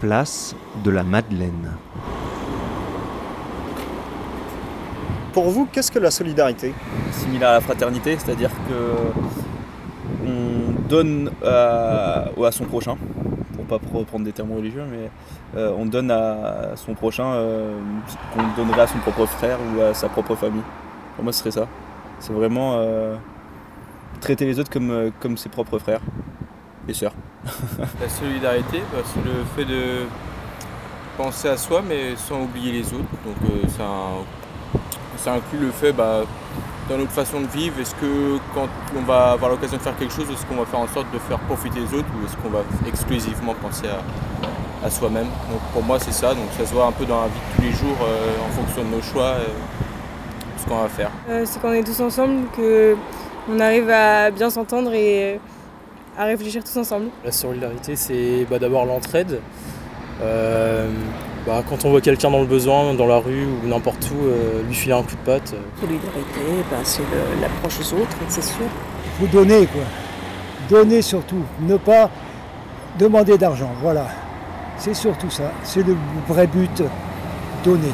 place de la Madeleine. Pour vous, qu'est-ce que la solidarité? Similaire à la fraternité, c'est-à-dire que on donne à, à son prochain, pour pas reprendre des termes religieux, mais euh, on donne à son prochain euh, ce qu'on donnerait à son propre frère ou à sa propre famille. Pour moi, ce serait ça. C'est vraiment euh, traiter les autres comme, comme ses propres frères La solidarité, bah, c'est le fait de penser à soi mais sans oublier les autres. Donc ça, ça, inclut le fait bah, dans notre façon de vivre, est-ce que quand on va avoir l'occasion de faire quelque chose, est-ce qu'on va faire en sorte de faire profiter les autres ou est-ce qu'on va exclusivement penser à, soi-même? Donc pour moi c'est ça, donc ça se voit un peu dans la vie de tous les jours en fonction de nos choix, ce qu'on va faire. c'est quand on est tous ensemble qu'on arrive à bien s'entendre et à réfléchir tous ensemble. La solidarité, c'est bah, d'abord l'entraide. Euh, bah, quand on voit quelqu'un dans le besoin, dans la rue ou n'importe où, euh, lui filer un coup de patte. Solidarité, bah, c'est l'approche aux autres, c'est sûr. Il faut donner, quoi. Donner surtout. Ne pas demander d'argent, voilà. C'est surtout ça. C'est le vrai but, donner.